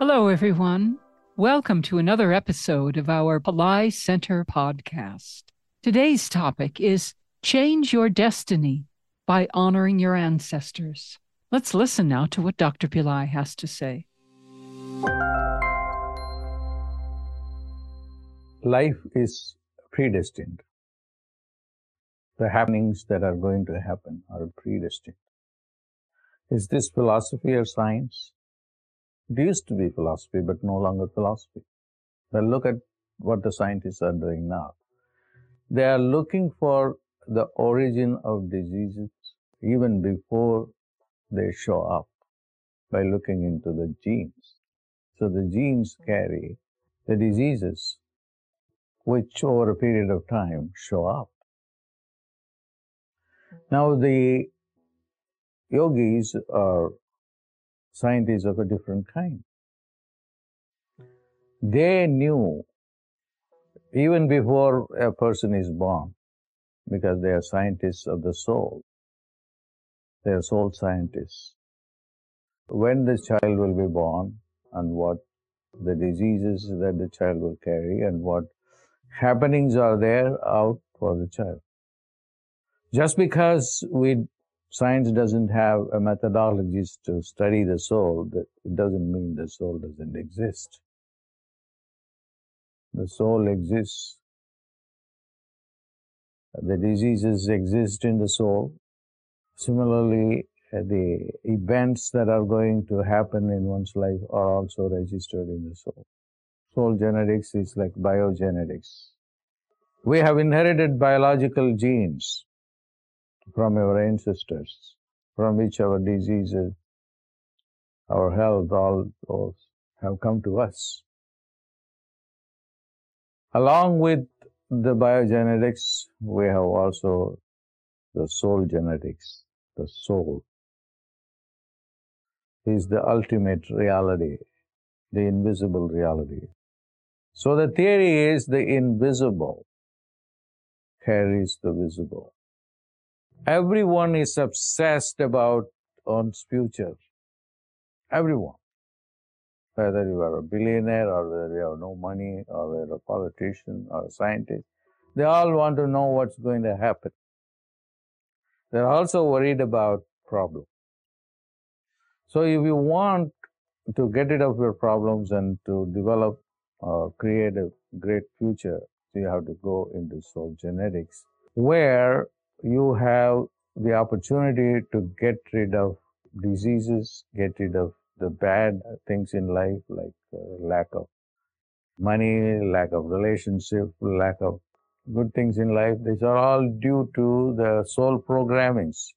Hello, everyone. Welcome to another episode of our Pillai Center podcast. Today's topic is Change Your Destiny by Honoring Your Ancestors. Let's listen now to what Dr. Pillai has to say. Life is predestined. The happenings that are going to happen are predestined. Is this philosophy or science? It used to be philosophy, but no longer philosophy. But look at what the scientists are doing now. They are looking for the origin of diseases even before they show up by looking into the genes. So the genes carry the diseases which over a period of time show up. Now the yogis are scientists of a different kind. They knew even before a person is born, because they are scientists of the soul, they are soul scientists. When the child will be born and what the diseases that the child will carry and what happenings are there out for the child. Just because we science doesn't have a methodologies to study the soul, that it doesn't mean the soul doesn't exist. The soul exists. The diseases exist in the soul. Similarly, uh, the events that are going to happen in one's life are also registered in the soul. Soul genetics is like biogenetics. We have inherited biological genes from our ancestors, from which our diseases, our health, all those have come to us. Along with the biogenetics, we have also the soul genetics, the soul is the ultimate reality, the invisible reality. So the theory is the invisible carries the visible. Everyone is obsessed about one's future. Everyone. Whether you are a billionaire or whether you have no money or whether a politician or a scientist, they all want to know what's going to happen. They're also worried about problems. So if you want to get rid of your problems and to develop or create a great future, you have to go into soul genetics, where you have the opportunity to get rid of diseases, get rid of the bad things in life like uh, lack of money, lack of relationship, lack of good things in life. These are all due to the soul programmings.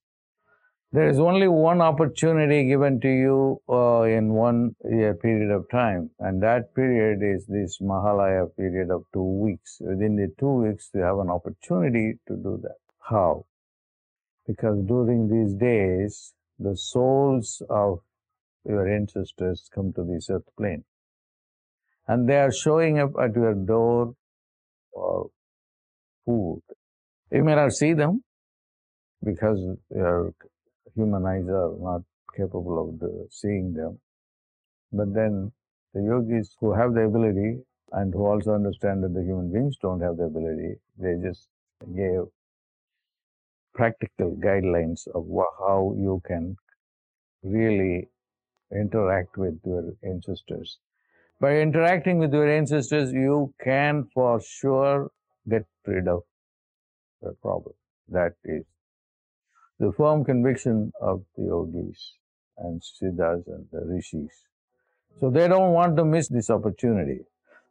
There is only one opportunity given to you uh, in one year period of time, and that period is this Mahalaya period of two weeks. Within the two weeks, you have an opportunity to do that. How? Because during these days, the souls of your ancestors come to this earth plane, and they are showing up at your door for food. You may not see them because your human eyes are not capable of the, seeing them. But then the yogis who have the ability and who also understand that the human beings don't have the ability, they just gave practical guidelines of how you can really interact with your ancestors. By interacting with your ancestors, you can for sure get rid of the problem. That is the firm conviction of the yogis and siddhas and the rishis. So they don't want to miss this opportunity.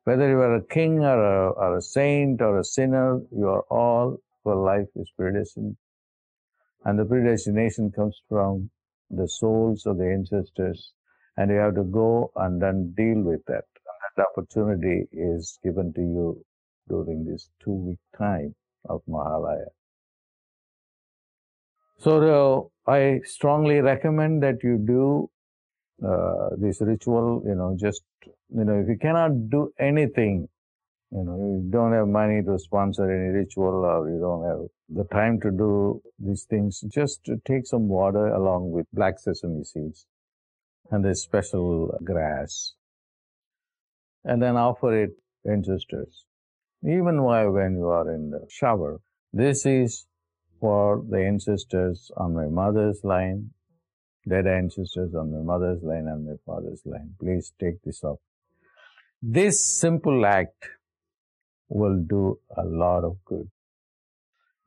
Whether you are a king or a, or a saint or a sinner, you are all for life is predestined. And the predestination comes from the souls of the ancestors, and you have to go and then deal with that. And that opportunity is given to you during this two week time of Mahalaya. So uh, I strongly recommend that you do uh, this ritual. You know, just you know, if you cannot do anything, you know, you don't have money to sponsor any ritual, or you don't have the time to do these things, just take some water along with black sesame seeds and this special grass and then offer it ancestors. Even while when you are in the shower, this is for the ancestors on my mother's line, dead ancestors on my mother's line and my father's line. Please take this up. This simple act will do a lot of good.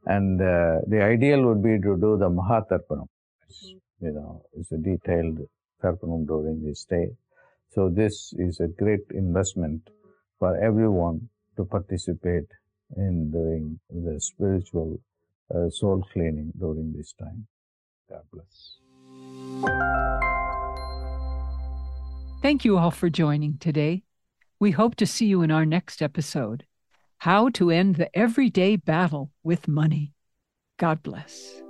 And uh, the ideal would be to do the Mahatarpanam. You know, it's a detailed Tarpanam during this day. So this is a great investment for everyone to participate in doing the spiritual uh, soul cleaning during this time. God bless. Thank you all for joining today. We hope to see you in our next episode How to End the Everyday Battle with Money. God bless.